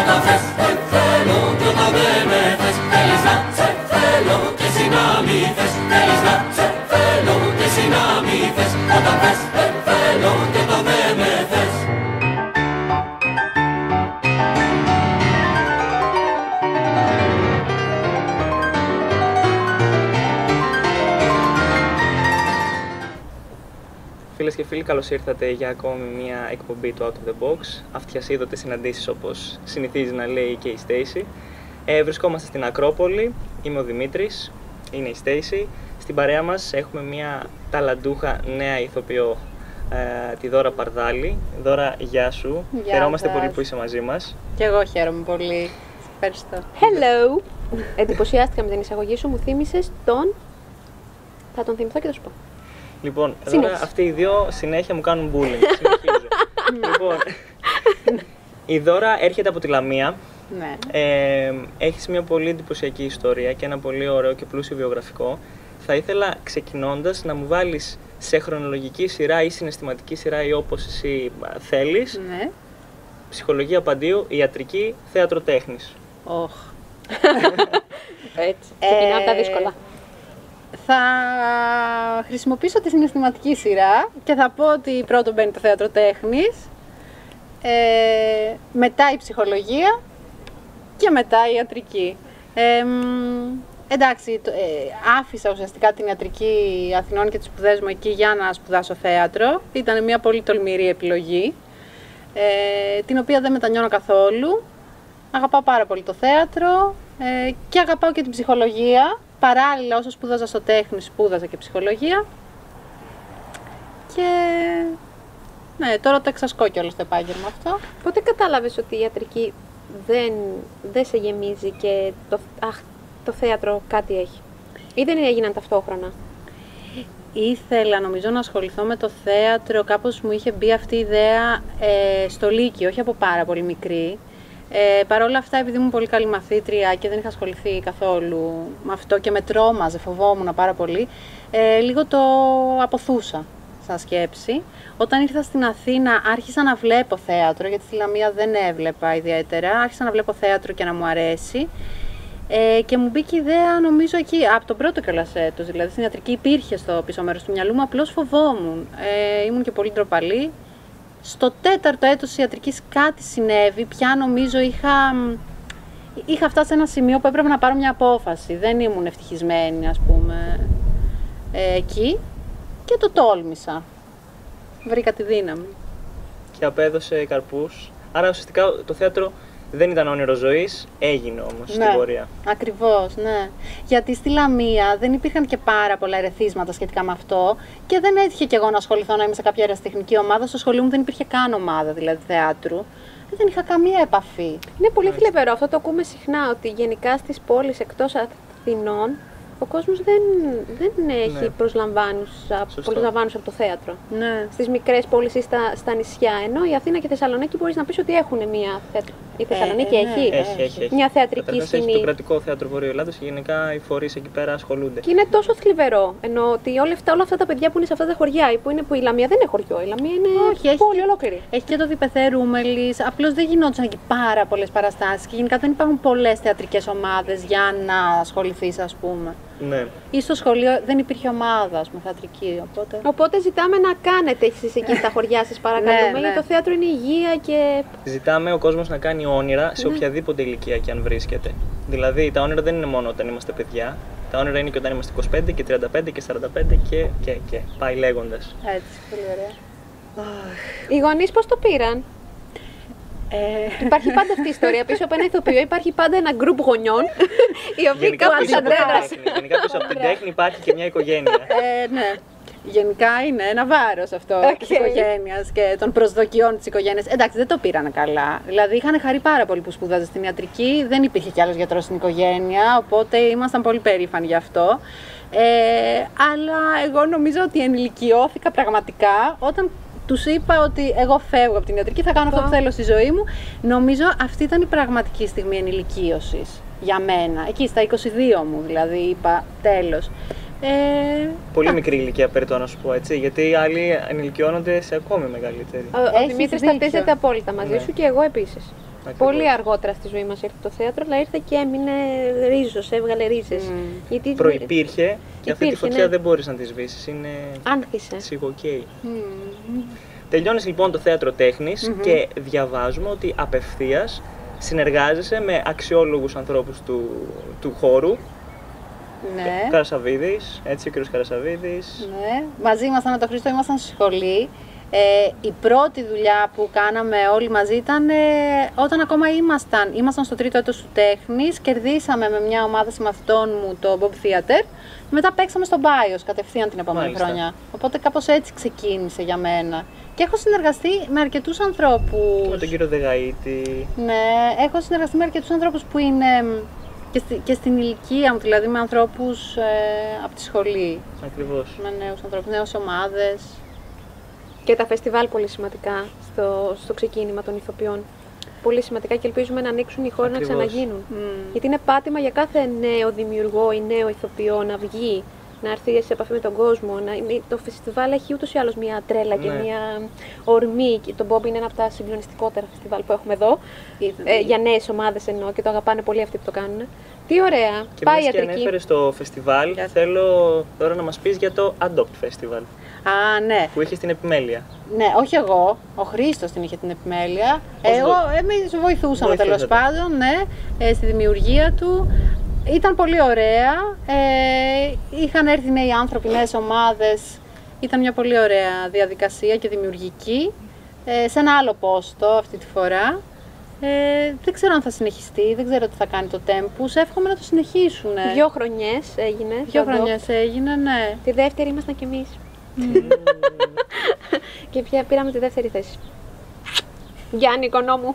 Όταν θες φίλοι, καλώς ήρθατε για ακόμη μια εκπομπή του Out of the Box. Αυτιασίδωτε συναντήσεις όπως συνηθίζει να λέει και η Στέισι. Ε, βρισκόμαστε στην Ακρόπολη. Είμαι ο Δημήτρης, είναι η Στέισι. Στην παρέα μας έχουμε μια ταλαντούχα νέα ηθοποιό, ε, τη Δώρα Παρδάλη. Δώρα, γεια σου. Γεια Χαιρόμαστε σας. πολύ που είσαι μαζί μας. Και εγώ χαίρομαι πολύ. Ευχαριστώ. Hello! Εντυπωσιάστηκα με την εισαγωγή σου, μου θύμισες τον. Θα τον θυμηθώ και θα σου πω. Λοιπόν, Δώρα, Συνέχισε. αυτοί οι δύο συνέχεια μου κάνουν bullying. Συνεχίζω. λοιπόν, η Δώρα έρχεται από τη Λαμία. Ναι. Ε, έχεις μια πολύ εντυπωσιακή ιστορία και ένα πολύ ωραίο και πλούσιο βιογραφικό. Θα ήθελα ξεκινώντας να μου βάλεις σε χρονολογική σειρά ή συναισθηματική σειρά ή όπως εσύ α, θέλεις Ναι. ψυχολογία παντίου, ιατρική, θέατρο τέχνης. Οχ. Έτσι. Ξεκινάω από τα Ε, δύσκολα. Θα χρησιμοποιήσω τη συναισθηματική σειρά και θα πω ότι πρώτο μπαίνει το θέατρο τέχνης, ε, μετά η ψυχολογία και μετά η ιατρική. Ε, μ, εντάξει, το- ε, άφησα ουσιαστικά την ιατρική Αθηνών και τις σπουδές μου εκεί για να σπουδάσω θέατρο. Ήταν μια πολύ τολμηρή επιλογή, ε, την οποία δεν μετανιώνω καθόλου. Αγαπάω πάρα πολύ το θέατρο ε, και αγαπάω και την ψυχολογία. Παράλληλα, όσο σπούδαζα στο τέχνη, σπούδαζα και ψυχολογία. Και ναι, τώρα το εξασκώ κιόλας το επάγγελμα αυτό. Πότε κατάλαβες ότι η ιατρική δεν, δεν σε γεμίζει και το, αχ, το θέατρο κάτι έχει; Ή δεν έγιναν ταυτόχρονα; Ήθελα νομίζω να ασχοληθώ με το θέατρο, κάπως μου είχε μπει αυτή η ιδέα ε, στο Λύκειο, όχι από πάρα πολύ μικρή. Ε, Παρ' όλα αυτά, επειδή ήμουν πολύ καλή μαθήτρια και δεν είχα ασχοληθεί καθόλου με αυτό και με τρόμαζε, φοβόμουν πάρα πολύ, ε, λίγο το αποθούσα σαν σκέψη. Όταν ήρθα στην Αθήνα άρχισα να βλέπω θέατρο, γιατί στη Λαμία δεν έβλεπα ιδιαίτερα. Άρχισα να βλέπω θέατρο και να μου αρέσει. Ε, και μου μπήκε η ιδέα, νομίζω, εκεί, από τον πρώτο κιόλας έτος, δηλαδή στην ιατρική υπήρχε στο πίσω μέρος του μυαλού μου, απλώς φοβόμουν. Ε, ήμουν και πολύ ντροπαλή. Στο τέταρτο έτος της ιατρικής κάτι συνέβη, πια νομίζω είχα, είχα φτάσει σε ένα σημείο που έπρεπε να πάρω μια απόφαση. Δεν ήμουν ευτυχισμένη, ας πούμε, ε, εκεί και το τόλμησα. Βρήκα τη δύναμη. Και απέδωσε καρπούς. Άρα ουσιαστικά το θέατρο δεν ήταν όνειρο ζωής, έγινε όμως στην πορεία. Ακριβώς, ναι. Γιατί στη Λαμία δεν υπήρχαν και πάρα πολλά ερεθίσματα σχετικά με αυτό και δεν έτυχε κι εγώ να ασχοληθώ να είμαι σε κάποια αεραστεχνική ομάδα. Στο σχολείο μου δεν υπήρχε καν ομάδα δηλαδή θεάτρου. Και δεν είχα καμία επαφή. Είναι πολύ θλιβερό. Αυτό το ακούμε συχνά ότι γενικά στις πόλεις εκτός Αθηνών ο κόσμος δεν, δεν έχει Ναι. προσλαμβάνους, από- Σωστό. προσλαμβάνους από το θέατρο. Ναι. Στις μικρές πόλεις ή στα, στα νησιά. Ενώ η Αθήνα και η Θεσσαλονίκη μπορείς να πεις ότι έχουν μια. θεατ- Η Θεσσαλονίκη ε, ναι. έχει. Έχει, έχει, έχει. Μια θεατρική Καταρχάς έχει σκηνή. το κρατικό θέατρο Βορείου Ελλάδος και γενικά οι φορείς εκεί πέρα ασχολούνται. Και είναι τόσο θλιβερό. Ενώ ότι όλα αυτά, όλα αυτά τα παιδιά που είναι σε αυτά τα χωριά, ή που, είναι, που η Λαμία δεν είναι χωριό. Η Λαμία είναι Όχι, έχει πόλη και- ολόκληρη. Έχει και το διπεθέ Ρούμελης. Απλώς δεν γινόντουσαν εκεί πάρα πολλές παραστάσεις και γενικά δεν υπάρχουν πολλές θεατρικές ομάδες για να ασχοληθείς, ας πούμε. Ναι. Ή στο σχολείο δεν υπήρχε ομάδα, ας πούμε, θεατρική. Οπότε. Οπότε ζητάμε να κάνετε εσείς εκεί στα χωριά σας, παρακαλούμε. Ναι, ναι. Γιατί το θέατρο είναι υγεία και. Ζητάμε ο κόσμος να κάνει όνειρα σε Ναι. οποιαδήποτε ηλικία και αν βρίσκεται. Δηλαδή, τα όνειρα δεν είναι μόνο όταν είμαστε παιδιά. Τα όνειρα είναι και όταν είμαστε 25 και 35 και 45 και. και, και. Πάει λέγοντας. Έτσι, πολύ ωραία. Οι γονείς πώς το πήραν; Ε, Υπάρχει πάντα αυτή η ιστορία. Πίσω από ένα ηθοποιό υπάρχει πάντα ένα γκρουπ γονιών οι οποίοι Γενικά κάπως πίσω, από την αντέδρασαν. τέχνη, γενικά πίσω από την τέχνη υπάρχει και μια οικογένεια. ε, ναι. Γενικά είναι ένα βάρος αυτό Οκ. τη οικογένειας και των προσδοκιών της οικογένειας. Εντάξει, δεν το πήραν καλά. Δηλαδή, είχαν χαρεί πάρα πολύ που σπούδαζα στην ιατρική. Δεν υπήρχε κι άλλος γιατρός στην οικογένεια, οπότε ήμασταν πολύ περήφανοι γι' αυτό. Ε, αλλά εγώ νομίζω ότι ενηλικιώθηκα πραγματικά όταν τους είπα ότι εγώ φεύγω από την ιατρική, θα κάνω αυτό που θέλω στη ζωή μου. Νομίζω αυτή ήταν η πραγματική στιγμή ενηλικίωσης για μένα. Εκεί στα 22 μου δηλαδή είπα τέλος. Ε, Πολύ μικρή ηλικία περιττώ να σου πω έτσι, γιατί οι άλλοι ενηλικιώνονται σε ακόμη μεγαλύτερη. Ο, ο Έχεις Δημήτρης δίκιο. ταυτίζεται απόλυτα μαζί Ναι. σου και εγώ επίσης. Ακριβώς. Πολύ αργότερα στη ζωή μας ήρθε το θέατρο, αλλά ήρθε και έμεινε ρίζος, έβγαλε ρίζες. Μμ. Γιατί Προϋπήρχε και αυτή τη Υπήρχε, φωτιά ναι. δεν μπορείς να τη σβήσεις. Είναι άνθησε. σιγοκαίει. Μμμ. Τελειώνεις λοιπόν το θέατρο τέχνης Μμμ. και διαβάζουμε ότι απευθείας συνεργάζεσαι με αξιόλογους ανθρώπους του, του χώρου. Ναι. Καρασαβίδης, έτσι ο κ. Καρασαβίδης. Ναι, μαζί ήμασταν με τον Χρήστο, ήμασταν στη σχολή. Ε, η πρώτη δουλειά που κάναμε όλοι μαζί ήταν ε, όταν ακόμα ήμασταν, ήμασταν στο τρίτο έτος του τέχνης, κερδίσαμε με μια ομάδα συμμαθητών μου το Bob Theater, μετά παίξαμε στο Bios κατευθείαν την επόμενη Μάλιστα. χρονιά. Οπότε κάπως έτσι ξεκίνησε για μένα. Και έχω συνεργαστεί με αρκετούς ανθρώπους. Με τον κύριο Δεγαΐτη. Ναι, έχω συνεργαστεί με αρκετούς ανθρώπους που είναι μ, και, στη- και στην ηλικία μου, δηλαδή με ανθρώπους ε, από τη σχολή. Ακριβώς. Με νέους ανθρώπους, νέες ομάδες. Και τα φεστιβάλ πολύ σημαντικά στο, στο ξεκίνημα των ηθοποιών. Πολύ σημαντικά και ελπίζουμε να ανοίξουν οι χώροι να Ακριβώς. ξαναγίνουν. Μμ. Γιατί είναι πάτημα για κάθε νέο δημιουργό ή νέο ηθοποιό να βγει, να έρθει σε επαφή με τον κόσμο. Να, είναι- το φεστιβάλ έχει ούτως ή άλλως μια τρέλα και Ναι. μια ορμή. Και το Bob είναι ένα από τα συγκλονιστικότερα φεστιβάλ που έχουμε εδώ. Ε, για νέες ομάδες εννοώ και το αγαπάνε πολύ αυτοί που το κάνουν. Τι ωραία. Και Πάει μιας και ιατρική. ανέφερες στο φεστιβάλ, Γεια σου. θέλω τώρα να μας πεις για το Adopt Festival Α, ναι. που είχες στην επιμέλεια. Ναι, όχι εγώ. Ο Χρήστος την είχε την επιμέλεια. Πώς εγώ, βοη- εμείς βοηθούσαμε τέλος Βοηθούσατε. πάντων, ναι, ε, στη δημιουργία του. Ήταν πολύ ωραία. Ε, είχαν έρθει νέοι άνθρωποι, νέες ομάδες. Ήταν μια πολύ ωραία διαδικασία και δημιουργική. Ε, σε ένα άλλο πόστο αυτή τη φορά. Ε, δεν ξέρω αν θα συνεχιστεί, δεν ξέρω τι θα κάνει το Tempus. Εύχομαι να το συνεχίσουν. Δύο χρονιές έγινε. Δύο το Adopt. χρονιές έγινε, ναι. Τη δεύτερη ήμασταν κι εμείς. και πια πήραμε τη δεύτερη θέση. Γιάννη, οικονόμου.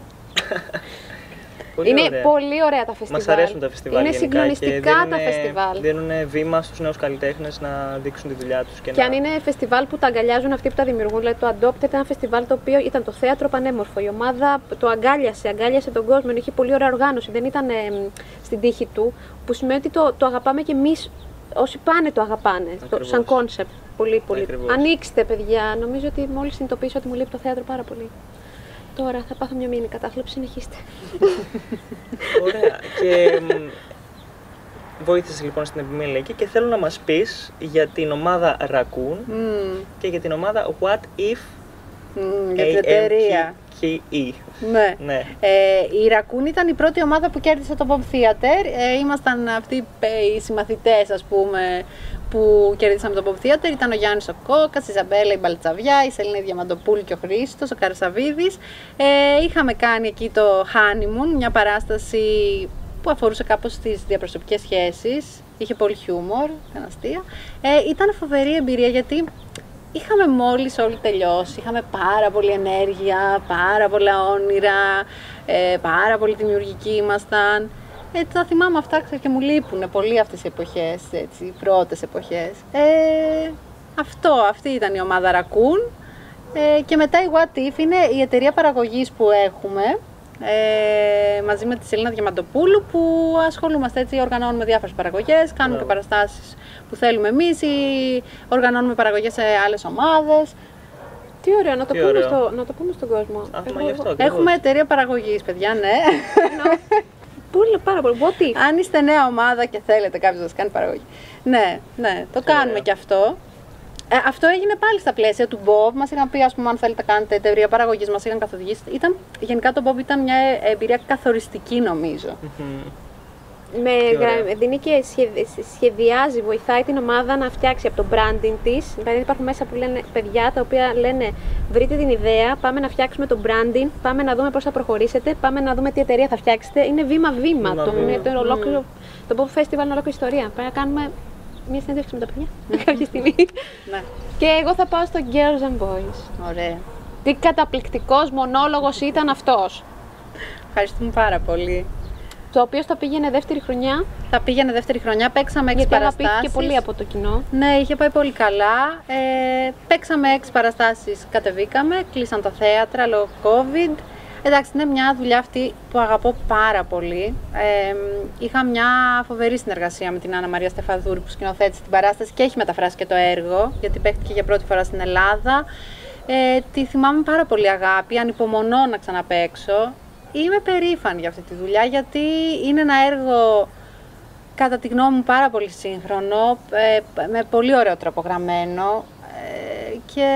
Πολύ είναι ωραία. πολύ ωραία τα φεστιβάλ. Μας αρέσουν τα φεστιβάλ Είναι γενικά συγκλονιστικά και τα δίνουνε- φεστιβάλ. Δίνουν βήμα στους νέους καλλιτέχνες να δείξουν τη δουλειά τους. Και, Και να... αν είναι φεστιβάλ που τα αγκαλιάζουν αυτοί που τα δημιουργούν, δηλαδή το Adopt ήταν ένα φεστιβάλ το οποίο ήταν το θέατρο πανέμορφο. Η ομάδα το αγκάλιασε, αγκάλιασε τον κόσμο, είχε πολύ ωραία οργάνωση, δεν ήταν ε, μ, στην τύχη του, που σημαίνει ότι το, το αγαπάμε και εμείς όσοι πάνε το αγαπάνε, το, Ακριβώς. σαν κόνσεπτ. Πολύ, πολύ. Ακριβώς. Ανοίξτε, παιδιά. Νομίζω ότι μόλις συνειδητοποίησα ότι μου λείπει το θέατρο πάρα πολύ. Τώρα θα πάθω μια μήνυ κατάθλιψη, συνεχίστε. Ωραία. και μ, βοήθησες λοιπόν στην επιμέλεια εκεί και θέλω να μας πεις για την ομάδα Raccoon Μμ, και για την ομάδα What If μμ, για την εταιρεία. AMKE. Ναι. Ναι. Ε, η Raccoon ήταν η πρώτη ομάδα που κέρδισε το Bob Theater. Ε, ήμασταν αυτοί ε, οι συμμαθητές, ας πούμε, που κέρδισαμε το Bob Theater. Ήταν ο Γιάννης ο Κόκας, η Ζαμπέλα η Μπαλτσαβιά, η Σελήνη Διαμαντοπούλη και ο Χρήστος, ο Καρασαβίδης. Ε, είχαμε κάνει εκεί το Honeymoon, μια παράσταση που αφορούσε κάπως τις διαπροσωπικές σχέσεις. Είχε πολύ χιούμορ, ήταν αστεία. Ε, ήταν φοβερή εμπειρία γιατί Είχαμε μόλις όλοι τελειώσει, είχαμε πάρα πολύ ενέργεια, πάρα πολλά όνειρα, ε, πάρα πολύ δημιουργικοί ήμασταν. Ε, τα θυμάμαι αυτά ξέρω, και μου λείπουν πολύ αυτές οι εποχές, έτσι, οι πρώτες εποχές. Ε, αυτό, αυτή ήταν η ομάδα Raccoon. Ε, και μετά η What If είναι η εταιρεία παραγωγής που έχουμε, ε, μαζί με τη Σελίνα Διαμαντοπούλου που ασχολούμαστε έτσι, οργανώνουμε διάφορες παραγωγές, κάνουμε και Μπράβο. παραστάσεις που θέλουμε εμείς ή οργανώνουμε παραγωγές σε άλλες ομάδες. Τι ωραίο, να το, Τι πούμε, ωραίο. στο, να το πούμε στον κόσμο. Α, μα Εγώ- γι' αυτό ακριβώς. Έχουμε εταιρεία παραγωγής, παιδιά, ναι. Πολύ, πάρα πολύ. What if. Αν είστε νέα ομάδα και θέλετε κάποιος να σας κάνει παραγωγή. Ναι, ναι, το Τι κάνουμε ωραία. και αυτό. Ε, αυτό έγινε πάλι στα πλαίσια του Bob. Μας είχαν πει, ας πούμε, αν θέλετε να κάνετε εταιρεία παραγωγή, μας είχαν καθοδηγήσει. Ήταν, γενικά το Bob ήταν μια εμπειρία καθοριστική, νομίζω. Μμμ. Με Τι γρα- ωραία. δίνει και σχεδι- σχεδιάζει, βοηθάει την ομάδα να φτιάξει από το branding της. Δηλαδή υπάρχουν μέσα που λένε παιδιά τα οποία λένε βρείτε την ιδέα, πάμε να φτιάξουμε το branding, πάμε να δούμε πώς θα προχωρήσετε, πάμε να δούμε τι εταιρεία θα φτιάξετε. Είναι βήμα-βήμα. Το, Βήμα-βήμα. είναι το, ολόκληρο, το Bob Festival είναι ολόκληρη ιστορία. Πρέπει να κάνουμε μια συνέντευξη με τα παιδιά κάποια στιγμή. Ναι, και εγώ θα πάω στο Girls and Boys. ωραία. Τι καταπληκτικός μονόλογος ήταν αυτός. Ευχαριστούμε πάρα πολύ. Το οποίος θα πήγαινε δεύτερη χρονιά, Θα πήγαινε δεύτερη χρονιά, παίξαμε έξι γιατί αγαπήθηκε παραστάσεις. πολύ από το κοινό. Ναι, είχε πάει πολύ καλά. Ε, παίξαμε έξι παραστάσεις, κατεβήκαμε, κλείσαν τα θέατρα λόγω COVID. Εντάξει, είναι μια δουλειά αυτή που αγαπώ πάρα πολύ. Ε, είχα μια φοβερή συνεργασία με την Άννα Μαρία Στεφαδούρη που σκηνοθέτησε την παράσταση και έχει μεταφράσει και το έργο, γιατί παίχτηκε για πρώτη φορά στην Ελλάδα. Ε, τη θυμάμαι πάρα πολύ αγάπη, ανυπομονώ να ξαναπαίξω. Είμαι περήφανη για αυτή τη δουλειά γιατί είναι ένα έργο κατά τη γνώμη μου πάρα πολύ σύγχρονο, ε, με πολύ ωραίο τρόπο γραμμένο ε, και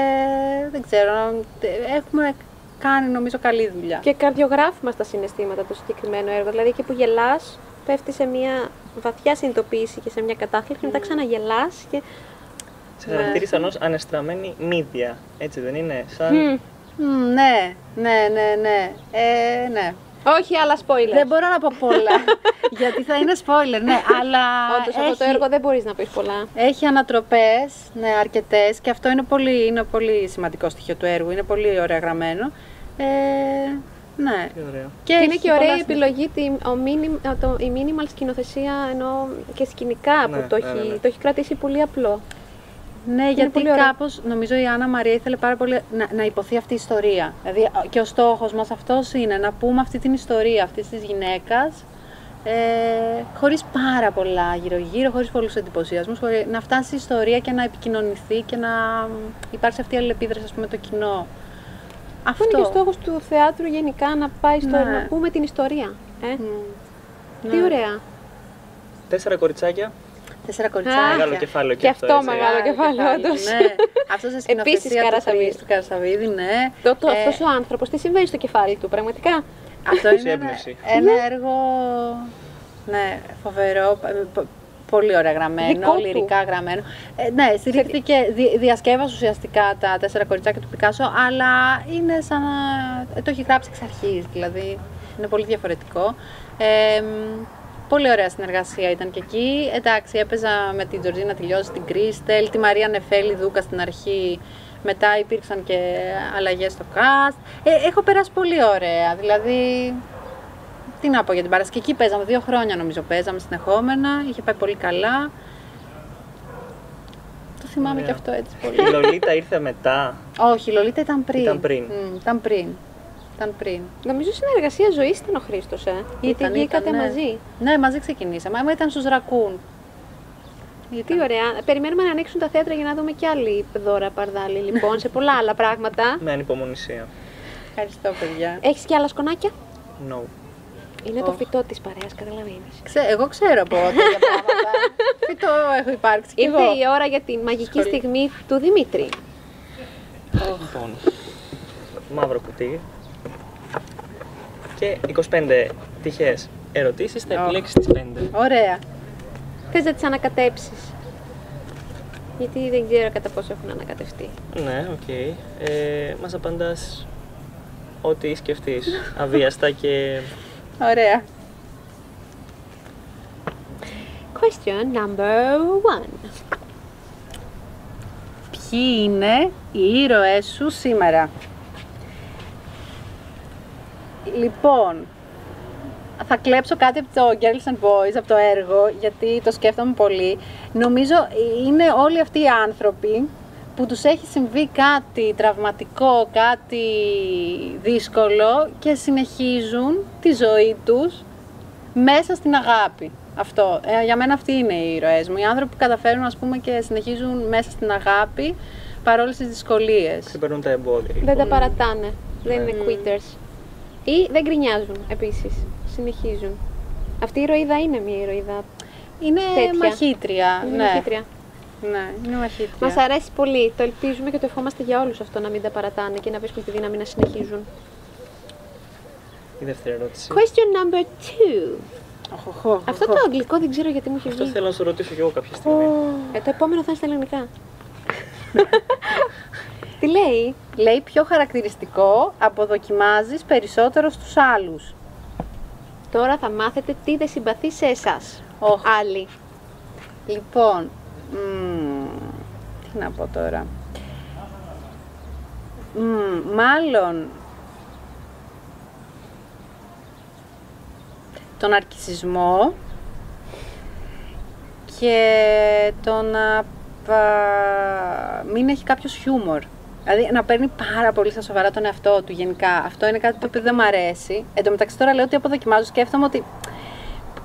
δεν ξέρω, ε, έχουμε κάνει νομίζω καλή δουλειά. Και καρδιογράφημα στα συναισθήματα το συγκεκριμένο έργο. Δηλαδή εκεί που γελάς, πέφτει σε μια βαθιά συνειδητοποίηση και σε μια κατάθλιψη, μετά ξαναγελάς και. Σε χαρακτήρισα ω ανεστραμμένη μύδια, έτσι δεν είναι, σαν... Μμ. Μμ, ναι, ναι, ναι, ναι. Ε, ναι. Όχι άλλα spoiler. Δεν μπορώ να πω πολλά, γιατί θα είναι spoiler, ναι, αλλά Όντως, αυτό το έχει- έργο δεν μπορείς να πεις πολλά. Έχει ανατροπές, ναι, αρκετές και αυτό είναι πολύ, είναι πολύ σημαντικό στοιχείο του έργου, είναι πολύ ωραία γραμμένο. Ε, ναι. Τι ωραίο. Και, Και είναι έχει και ωραία πολλά η επιλογή, τη- ο minim, το, η minimal σκηνοθεσία ενώ και σκηνικά Ναι, που το, ναι, έχει, ναι, ναι. το έχει κρατήσει πολύ απλό. Ναι, γιατί πολύ ωραίο. κάπως νομίζω η Άννα Μαρία ήθελε πάρα πολύ να, να υποθεί αυτή η ιστορία. Δηλαδή α, και ο στόχος μας αυτός είναι να πούμε αυτή την ιστορία αυτής της γυναίκας ε, χωρίς πάρα πολλά γύρω-γύρω, χωρίς πολλούς εντυπωσιασμούς, χωρίς, να φτάσει η ιστορία και να επικοινωνηθεί και να μ, υπάρξει αυτή η αλληλεπίδραση ας πούμε, με το κοινό. Αυτό είναι και ο στόχος του θεάτρου γενικά να πάει στο Ναι. να πούμε την ιστορία. Ε; Μμ. Τι Ναι. ωραία. Τέσσερα κοριτσάκια. Τέσσερα κοριτσάκια. Μεγάλο κεφάλαιο και, και αυτό. αυτό έτσι. μεγάλο. κεφάλαιο, όντως. Ναι, αυτός σε σκηνοθεσία Επίσης του Καρασαβίδη. Χρήστου Καρασαβίδη, ναι. Το, το, Ε, αυτός ο άνθρωπος, τι συμβαίνει στο κεφάλι του, πραγματικά; Αυτό Της είναι ένα, έμπνευση. ένα έργο ναι, φοβερό, π- π- πολύ ωραία γραμμένο, Δικό του. λυρικά γραμμένο. Ε, ναι, στηρίχθηκε, δι, διασκεύασε ουσιαστικά τα τέσσερα κοριτσάκια του Πικάσο, αλλά είναι σαν να ε, το έχει γράψει εξ αρχής, δηλαδή είναι πολύ διαφορετικό. Ε, μ, πολύ ωραία συνεργασία ήταν και εκεί. Εντάξει, έπαιζα με την Τζορτζίνα Τηλιώση, την Κρίστελ, τη Μαρία Νεφέλη Δούκα στην αρχή. Μετά υπήρξαν και αλλαγές στο cast. Ε, έχω περάσει πολύ ωραία, δηλαδή τι να πω για την Παρασκευή. Εκεί παίζαμε δύο χρόνια νομίζω παίζαμε συνεχόμενα. Είχε πάει πολύ καλά. Το θυμάμαι Ωραία. και αυτό έτσι Η πολύ. Λολίτα ήρθε μετά. Όχι, η Λολίτα ήταν πριν. Ήταν πριν. Μμ, ήταν πριν. Ήταν πριν. Νομίζω συνεργασία ζωής ήταν ο Χρήστος, ε. Γιατί Ήταν, βγήκατε ήταν, ναι. μαζί. Ναι, μαζί ξεκινήσαμε. Άμα ήταν στους Ρακούν. Τι ωραία. Περιμένουμε να ανοίξουν τα θέατρα για να δούμε και άλλη δώρα παρδάλη, λοιπόν, σε πολλά άλλα πράγματα. Με ανυπομονησία. Ευχαριστώ, παιδιά. Έχεις και άλλα σκονάκια; No. Είναι το Οχ. φυτό της παρέας, καταλαβαίνεις. Ξέ, εγώ ξέρω από τέτοια πράγματα. Τι το έχω υπάρξει κι Ήρθε εγώ. η ώρα για τη μαγική Σχολή. στιγμή του Δημήτρη. Λοιπόν, μαύρο κουτί. Και 25 τυχαίες ερωτήσεις, θα Οχ. επιλέξεις τις 5. Ωραία. Θες να τις ανακατέψεις. Γιατί δεν ξέρω κατά πόσο έχουν ανακατευτεί. Ναι, οκ. Ε, μας απαντάς ό,τι σκεφτείς, αβίαστα και Ωραία. Question number one. Ποιοι είναι οι ήρωές σου σήμερα; Λοιπόν, θα κλέψω κάτι από το Girls and Boys, από το έργο, γιατί το σκέφτομαι πολύ. Νομίζω είναι όλοι αυτοί οι άνθρωποι που τους έχει συμβεί κάτι τραυματικό, κάτι δύσκολο και συνεχίζουν τη ζωή τους μέσα στην αγάπη. Αυτό. Ε, για μένα αυτοί είναι οι ήρωές μου. Οι άνθρωποι που καταφέρουν ας πούμε, και συνεχίζουν μέσα στην αγάπη παρόλες τις δυσκολίες. ξεπερνούν τα εμπόδια. Δεν τα λοιπόν. παρατάνε. Δεν Ναι. είναι quitters. Ή δεν γκρινιάζουν επίσης. Συνεχίζουν. Αυτή η ηρωίδα είναι μια ηρωίδα. Είναι Τέτοια. μαχήτρια. Είναι ναι. μαχήτρια. ναι, είναι μαχήτρια. Μας αρέσει πολύ. Το ελπίζουμε και το ευχόμαστε για όλους αυτό να μην τα παρατάνε και να βρίσκουν τη δύναμη να συνεχίζουν. Η δεύτερη ερώτηση. Question number two. Οχ, οχ, οχ, Αυτό οχ. το αγγλικό δεν ξέρω γιατί μου έχει Αυτό βγει. θέλω να σου ρωτήσω κι εγώ κάποια στιγμή. Ε, το επόμενο θα είναι στα ελληνικά. Τι λέει; Λέει πιο χαρακτηριστικό αποδοκιμάζεις περισσότερο στους άλλους. Τώρα θα μάθετε τι δεν συμπαθεί σε εσάς. Οχ. Άλλοι. Λοιπόν, μμμ, τι να πω τώρα. Μμ, μάλλον τον αρκισισμό και το να πα- μην έχει κάποιος χιούμορ. Δηλαδή να παίρνει πάρα πολύ στα σοβαρά τον εαυτό του γενικά. Αυτό είναι κάτι το οποίο δεν μου αρέσει. Εν τω μεταξύ τώρα λέω ότι αποδοκιμάζω, σκέφτομαι ότι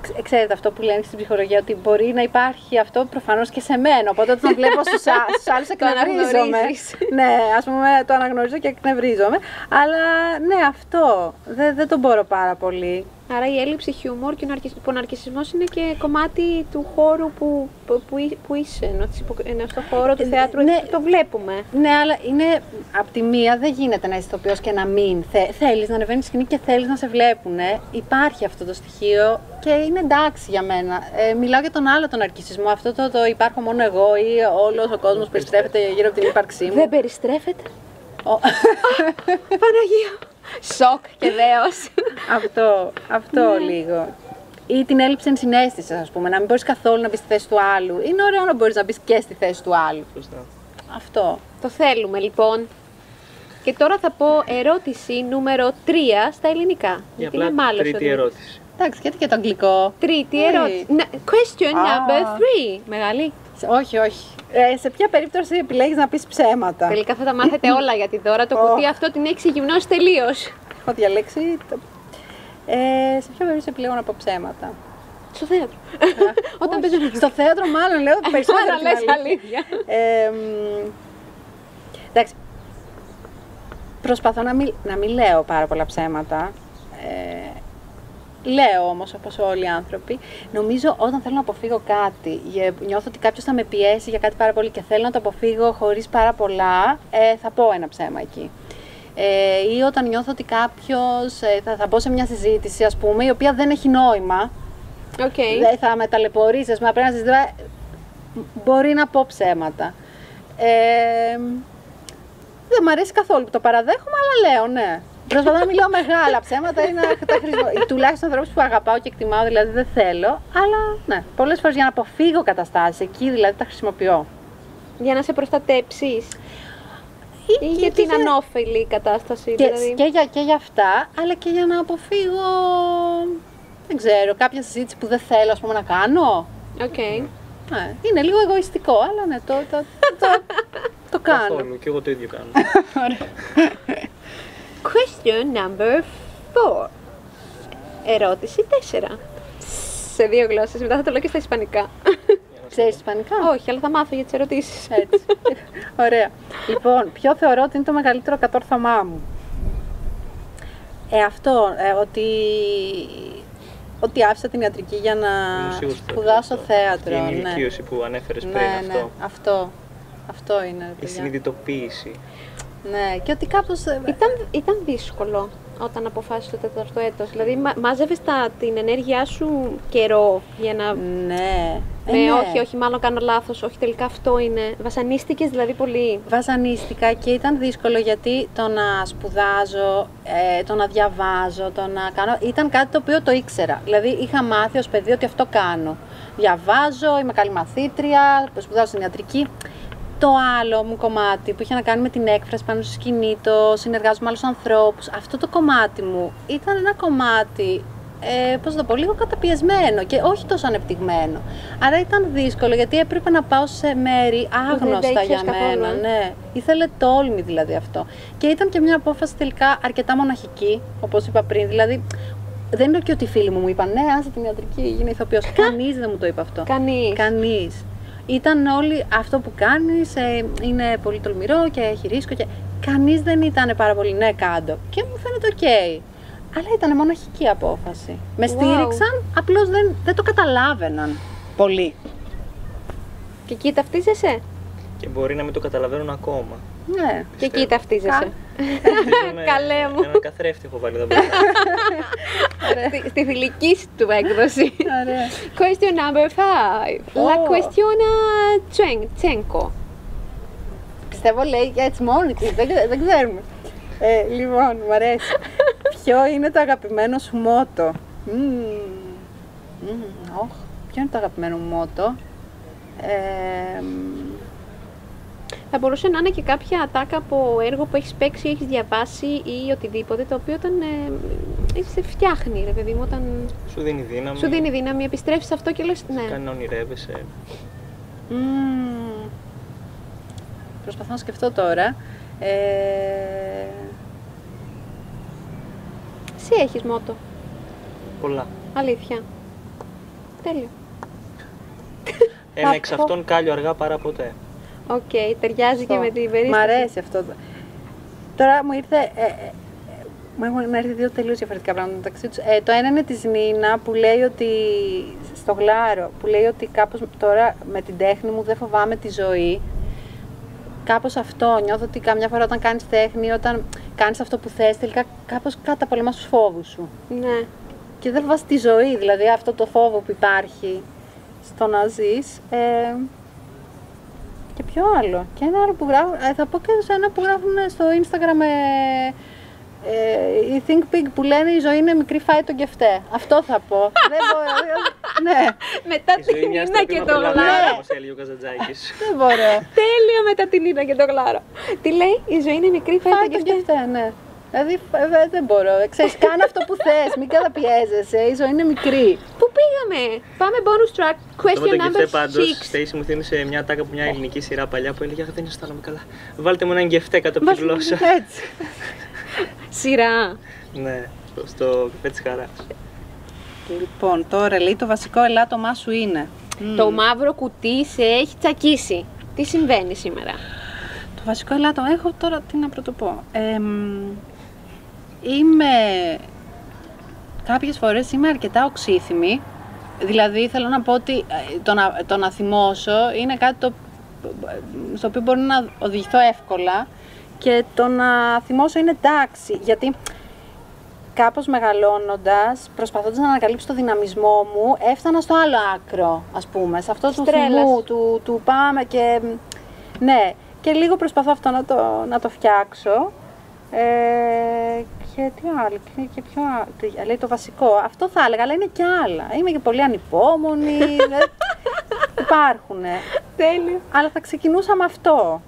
ξ- ξέρετε αυτό που λένε στην ψυχολογία, ότι μπορεί να υπάρχει αυτό προφανώς και σε μένα. Οπότε όταν βλέπω στους, α- στους άλλους Το εκνευρίζομαι. αναγνωρίζεις. ναι, ας πούμε το αναγνωρίζω και εκνευρίζομαι. Αλλά ναι, αυτό δεν, δεν το μπορώ πάρα πολύ. Άρα η έλλειψη χιούμορ και ο ναρκισ- ο ναρκισισμός είναι και κομμάτι του χώρου που, που, που, εί- που είσαι, ενώ, της υποκ- ενώ στο χώρο του Ε, θεάτρου ναι. το βλέπουμε. Ναι, αλλά είναι από τη μία δεν γίνεται να είσαι ηθοποιός και να μην. Θε, θέλεις να ανεβαίνεις στη σκηνή και θέλεις να σε βλέπουν. Υπάρχει αυτό το στοιχείο και είναι εντάξει για μένα. Ε, μιλάω για τον άλλο τον αρκισισμό. Αυτό το, το υπάρχω μόνο εγώ ή όλος ο κόσμος περιστρέφεται γύρω από την ύπαρξή μου. Δεν περιστρέφεται. Ο- Παναγία. Σοκ και δέος. αυτό, αυτό λίγο. Ή την έλλειψη ενσυναίσθησης, ας πούμε. Να μην μπορείς καθόλου να μπεις στη θέση του άλλου. Είναι ωραίο να μπορείς να μπεις και στη θέση του άλλου. Σωστά. Αυτό. το θέλουμε λοιπόν. Και τώρα θα πω ερώτηση νούμερο 3 στα ελληνικά. Για Γιατί απλά είναι μάλλον τρίτη ερώτηση. Εντάξει, γιατί και το αγγλικό; Τρίτη Ναι. ερώτηση. Να- Question Α. number 3. Μεγάλη. Σε- Όχι, όχι. Ε, σε ποια περίπτωση επιλέγεις να πεις ψέματα; Τελικά θα τα μάθετε όλα γιατί τώρα το κουτί Ω. αυτό την έχει γυμνώσει τελείως. Έχω διαλέξει. Το... Ε, σε ποια περίπτωση επιλέγω να πω ψέματα; Στο θέατρο. Όταν Όχι. παίζω Στο θέατρο, μάλλον λέω περισσότερο. να την λες αλήθεια. αλήθεια. Ε, μ, εντάξει. Προσπαθώ να μην, να μην λέω πάρα πολλά ψέματα. Ε, λέω όμως, όπως όλοι οι άνθρωποι, νομίζω όταν θέλω να αποφύγω κάτι, γε- νιώθω ότι κάποιος θα με πιέσει για κάτι πάρα πολύ και θέλω να το αποφύγω χωρίς πάρα πολλά, ε, θα πω ένα ψέμα εκεί. Ε, ή όταν νιώθω ότι κάποιος, ε, θα, θα μπω σε μια συζήτηση, ας πούμε, η οποία δεν έχει νόημα, Οκ. δεν θα με ταλαιπωρήσει, ας πούμε, πρέπει να συζητήσω. Μπορεί να πω ψέματα. Ε, δεν μ' αρέσει καθόλου που το παραδέχομαι, αλλά λέω, ναι. Προσπαθώ να μην λέω μεγάλα ψέματα ή να τα χρησιμοποιήσω. Τουλάχιστον ανθρώπους που αγαπάω και εκτιμάω, δηλαδή δεν θέλω. Αλλά ναι, πολλές φορές για να αποφύγω καταστάσεις εκεί, δηλαδή τα χρησιμοποιώ. Για να σε προστατέψεις. Ή και- για και την για- ανώφελη κατάσταση. Και, δηλαδή. και, για, και για αυτά, αλλά και για να αποφύγω. Δεν ξέρω, κάποια συζήτηση που δεν θέλω ας πούμε, να κάνω. Οκ. Ναι, είναι λίγο εγωιστικό, αλλά ναι, το, το, το, το κάνω. Καθόλου. Και εγώ το ίδιο κάνω. Question number 4. Ερώτηση 4. Σε δύο γλώσσες, μετά θα το λέω και στα ισπανικά. Ξέρεις ισπανικά; Όχι, αλλά θα μάθω για τις ερωτήσεις. Έτσι. Ωραία. Λοιπόν, ποιο θεωρώ ότι είναι το μεγαλύτερο κατόρθωμά μου; Ε, αυτό, ε, ότι, ότι άφησα την ιατρική για να Ήμουν σίγουρος ότι θα σπουδάσω αυτό. θέατρο. Αυτή είναι η ναι. ηλικίωση που ανέφερες πριν ναι, αυτό. ναι, αυτό. Αυτό είναι. Η παιδιά. συνειδητοποίηση. Ναι, και ότι κάπως... ε, Ήταν, ήταν δύσκολο όταν αποφάσισες το τέταρτο έτος. Δηλαδή, μα, μάζευες τα, την ενέργειά σου καιρό για να... Ναι. Ε, με ναι. όχι, όχι, μάλλον κάνω λάθος, όχι τελικά αυτό είναι. Βασανίστηκες δηλαδή πολύ. Βασανίστηκα και ήταν δύσκολο γιατί το να σπουδάζω, ε, το να διαβάζω, το να κάνω, ήταν κάτι το οποίο το ήξερα. Δηλαδή είχα μάθει ως παιδί ότι αυτό κάνω. Διαβάζω, είμαι καλή μαθήτρια, σπουδάζω στην ιατρική. Το άλλο μου κομμάτι που είχε να κάνει με την έκφραση πάνω στη σκηνή, το συνεργάζομαι με άλλους ανθρώπους, αυτό το κομμάτι μου ήταν ένα κομμάτι ε, πώς να το πω, λίγο καταπιεσμένο και όχι τόσο ανεπτυγμένο. Άρα ήταν δύσκολο γιατί έπρεπε να πάω σε μέρη άγνωστα τα για ήξερες καθόλου, μένα. ε; Ναι, ήθελε τόλμη δηλαδή αυτό. Και ήταν και μια απόφαση τελικά αρκετά μοναχική, όπως είπα πριν. Δηλαδή, δεν είναι και ότι οι φίλοι μου μου είπαν Ναι, άσε την ιατρική, γίνε ηθοποιός. Κανείς δεν μου το είπε αυτό. Κανείς. Κανείς. Ήταν όλοι αυτό που κάνεις ε, είναι πολύ τολμηρό και έχει ρίσκο και κανείς δεν ήταν πάρα πολύ ναι κάν' το. Και μου φαίνεται οκ. Αλλά ήταν μοναχική απόφαση. Με Wow. στήριξαν, απλώς δεν, δεν το καταλάβαιναν πολύ. Και εκεί ταυτίζεσαι. Και μπορεί να μην το καταλαβαίνουν ακόμα. Ναι. Και εκεί ταυτίζεσαι. Ταυτίζομαι- Καλέ μου. Έναν καθρέφτη έχω βάλει εδώ πέρα. στη, στη θηλυκή του έκδοση. Ωραία. Question number 5. La Oh. questione Tsen- Tsenko. Πιστεύω λέει και έτσι μόνη της, δεν, δεν ξέρουμε. Ε, λοιπόν, μου αρέσει. Ποιο είναι το αγαπημένο σου μότο; Μμμ. Μμμ, οχ. Ποιο είναι το αγαπημένο μου μότο; Ε, μ, Θα μπορούσε να είναι και κάποια ατάκα από έργο που έχεις παίξει ή έχεις διαβάσει ή οτιδήποτε, το οποίο όταν ε, ε, σε φτιάχνει, ρε παιδί μου, όταν Σου δίνει δύναμη. σου δίνει δύναμη, επιστρέφεις σε αυτό και λες ναι. Κάνει να ονειρεύεσαι. μμμ. Προσπαθώ να σκεφτώ τώρα. Ε, Εσύ έχεις μότο, Πολλά. αλήθεια. Τέλειο. Ένα εξ αυτών κάλιο αργά παρά ποτέ. Οκ, ταιριάζει και με την Μ' περίσταση. αρέσει αυτό. Τώρα μου ήρθε. Ε, ε, μου έχουν έρθει δύο τελείως διαφορετικά πράγματα μεταξύ τους. Ε, το ένα είναι της Νίνα που λέει ότι. στο γλάρο, που λέει ότι κάπως τώρα με την τέχνη μου δεν φοβάμαι τη ζωή. Κάπως αυτό. Νιώθω ότι καμιά φορά όταν κάνεις τέχνη, όταν κάνεις αυτό που θες, τελικά κάπως καταπολεμάς τους φόβους σου. Ναι. Και δεν φοβάσαι τη ζωή, δηλαδή αυτό το φόβο που υπάρχει στο να ζεις. Ε, και ποιο άλλο. Και ένα άλλο που γράφουν, ε, θα πω και σε ένα που γράφουν στο Instagram ε, ε, οι Think Big που λένε η ζωή είναι μικρή, φάει τον κεφτέ. Αυτό θα πω. δεν μπορώ. ναι, Μετά Η ζωή την μοιάζει Νίνα να και το προλαβαίνει, γλάρο. όπως έλεγε ο Καζαντζάκης. δεν μπορώ. Τέλειο μετά την Νίνα και το γλάρο. Τι λέει, η ζωή είναι μικρή, φάει φάει το τον κεφτέ. κεφτέ, ναι. Δηλαδή ε, ε, δεν μπορώ. Ξέρεις, κάνε αυτό που θες, μην καταπιέζεσαι. Η ζωή είναι μικρή. Πού πήγαμε, πάμε bonus track, Το με question τον number κεφτέ πάντως, 6. Στέισι μου θύμισε μια τάκα από μια ελληνική σειρά παλιά που έλεγε «Αχ, δεν αισθάνομαι καλά. Βάλτε μου έναν κεφτέ κάτω από τη γλώσσα. Έτσι. Σειρά. ναι, στο- στο κεφέ της χαράς. Λοιπόν, τώρα λέει το βασικό ελάττωμά σου είναι. Το μαύρο κουτί σε έχει τσακίσει. Τι συμβαίνει σήμερα; Το βασικό ελάττωμα έχω τώρα τι να πρωτοπώ. Εμ, είμαι... Κάποιες φορές είμαι αρκετά οξύθυμη. Δηλαδή θέλω να πω ότι ε, το να, το να θυμώσω είναι κάτι το, στο οποίο μπορώ να οδηγηθώ εύκολα και το να θυμώσω είναι εντάξει. Γιατί κάπως μεγαλώνοντας, προσπαθώντας να ανακαλύψω το δυναμισμό μου, έφτανα στο άλλο άκρο, ας πούμε, σε αυτό του Τρέλας. θυμού, του, του πάμε και... Ναι, και λίγο προσπαθώ αυτό να το, να το φτιάξω. Ε, και τι άλλο, και, και ποιο άλλο, τι- λέει το βασικό, αυτό θα έλεγα, αλλά είναι και άλλα. Είμαι και πολύ ανυπόμονη, δηλαδή, υπάρχουν. Τέλειο. Αλλά θα ξεκινούσα με αυτό.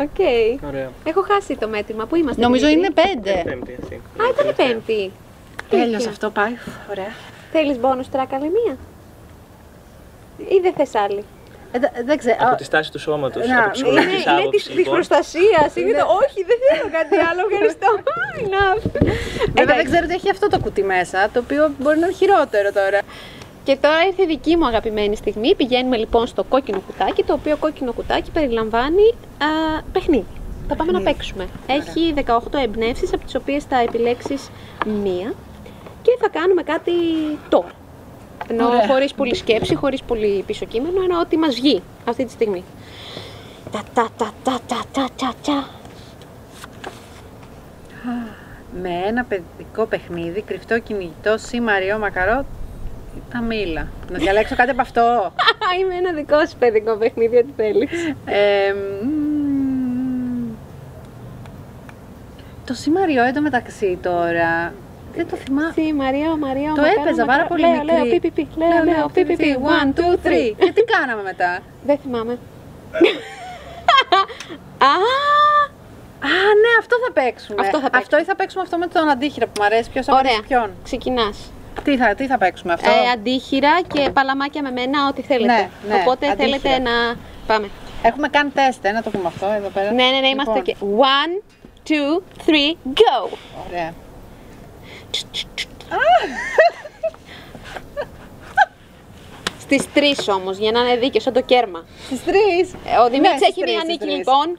Οκ. Ωραία. Έχω χάσει το μέτρημα. Πού είμαστε, Νομίζω Δημήτρη; είναι πέντε. Πέμπτη αυτή. Α, ήταν η πέμπτη. Τέλειωσε αυτό, πάει. Ωραία. Θέλεις bonus track άλλη μία. Ή δεν θες άλλη; Ε, δε- δεν ξέρω. Από τη στάση του σώματος, Να, από Είναι, ψυχολογικής είναι της, άποψης, της λοιπόν. προστασίας. Είναι το, όχι, δεν θέλω κάτι άλλο. Ευχαριστώ. Enough. Βέβαια Εντάξει. δεν ξέρω ότι έχει αυτό το κουτί μέσα, το οποίο μπορεί να είναι χειρότερο τώρα. Και τώρα ήρθε η δική μου αγαπημένη στιγμή. Πηγαίνουμε λοιπόν στο κόκκινο κουτάκι, το οποίο κόκκινο κουτάκι περιλαμβάνει α, παιχνίδι. Θα πάμε να Παιχνίδι. παίξουμε. Έχει 18 εμπνεύσεις, από τις οποίες θα επιλέξεις μία και θα κάνουμε κάτι τώρα. Ενώ Ωραία. χωρίς πολύ σκέψη, χωρίς πολύ πίσω κείμενο, ενώ ό,τι μας βγει αυτή τη στιγμή. Τα τα τα τα τα τα τα τα. Με ένα παιδικό παιχνίδι, κρυφτό κυνηγητό, σι μαριό, μακαρό, τα μήλα. Να διαλέξω κάτι από αυτό. Α, Είμαι ένα δικό σου παιδικό παιχνίδι, ό,τι θέλεις. Ε, μ, το σι μαριό εντωμεταξύ τώρα, δεν το θυμάμαι. Σι, Μαρία, Μαρία, Το μακάρο, έπαιζα μακάρο. πάρα πολύ λέω, μικρή. Λέω, πι, πι, πι. Λέω, λέω, πι, πι, πι. One, two, three. Και τι κάναμε μετά; Δεν θυμάμαι. Α, Α, ναι, αυτό θα παίξουμε. Αυτό θα παίξουμε. Αυτό ή θα παίξουμε αυτό με τον αντίχειρα που μου αρέσει. Ποιο ωραία. αρέσει ποιον; Ξεκινάς. Τι θα, τι θα παίξουμε αυτό; Ε, αντίχειρα και παλαμάκια με μένα, ό,τι θέλετε. Ναι, ναι, Οπότε αντίχειρα. θέλετε να. Πάμε. Έχουμε κάνει τεστ, ε, να το πούμε αυτό εδώ πέρα. Ναι, ναι, ναι, είμαστε Λοιπόν, και. One, two, three, go! Ωραία. Στις τρεις όμως, για να είναι δίκαιος, σαν το κέρμα. Στις τρεις; Ε, ο Δημήτρης έχει μία νίκη λοιπόν.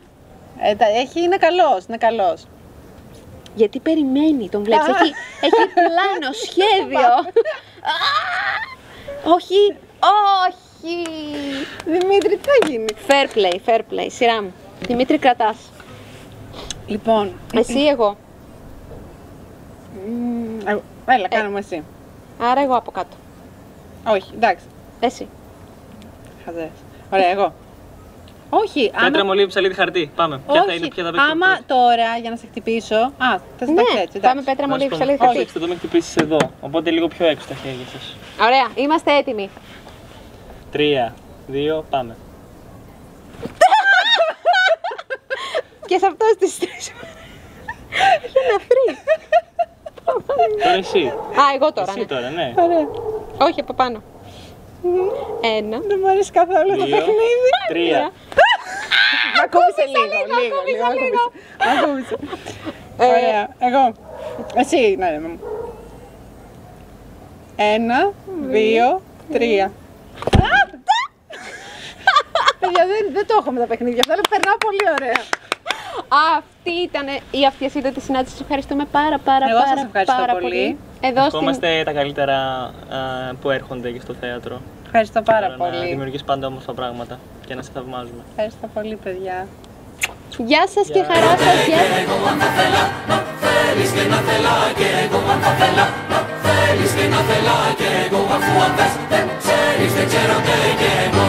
Ε, τα- έχει, είναι καλός, είναι καλός. Γιατί περιμένει, τον βλέπεις. Α. Έχει, έχει πλάνο, σχέδιο. Α, όχι, όχι. Δημήτρη, τι θα γίνει; Fair play, fair play. Σειρά μου. Δημήτρη, κρατάς. Λοιπόν, Εσύ, εγώ. Ε, έλα, κάνουμε εσύ. Άρα εγώ από κάτω. Όχι, εντάξει. Εσύ. Χαζές. Ωραία, εγώ. Όχι, άμα... Πέτρα μολύβι ψαλίδι χαρτί. Πάμε. Ποια θα είναι, ποια θα παίξει. άμα τώρα για να σε χτυπήσω. Α, θα σε Ναι, παίξει έτσι. πάμε εντάξει. πέτρα Να σου μολύβι πω, ψαλίδι Πρόσεξε, χαρτί. το με χτυπήσεις εδώ. Οπότε λίγο πιο έξω τα χέρια σας. Ωραία, είμαστε έτοιμοι. Τρία, δύο, πάμε. Και σε αυτό στις τρεις. Για να βρει. Τώρα εσύ. Α, εγώ τώρα. Εσύ ναι. τώρα, ναι. Ωραία. Όχι, από πάνω. Ένα. Δεν μου αρέσει καθόλου το Δύο, παιχνίδι. τρία. Μ' ακούμπησε λίγο, λίγο, λίγο, ακούμπησε λίγο, λίγο. Μ' ακούμπησε. Ε, Ωραία, εγώ. Εσύ, ναι, ναι. Ένα, δύο, τρία. Παιδιά, δεν, δεν το έχω με τα παιχνίδια αυτά, αλλά περνάω πολύ ωραία. Αυτή ήταν η αυτιασίδωτη συνάντηση. Σας ευχαριστούμε πάρα πάρα Εγώ σας πάρα, ευχαριστώ πάρα πολύ. Εδώ στην... Ευχόμαστε τα καλύτερα α, που έρχονται και στο θέατρο. Ευχαριστώ πάρα Θέλω Να πολύ. δημιουργείς πάντα όμορφα πράγματα και να σε θαυμάζουμε. Ευχαριστώ πολύ, παιδιά. Γεια σας και χαρά σας. Γεια σας. εγώ αν θα θέλα να θέλεις και να θέλα και εγώ αν θα θέλα να θέλεις και να θέλα και εγώ αφού αν θες δεν ξέρεις δεν ξέρω και κι εγώ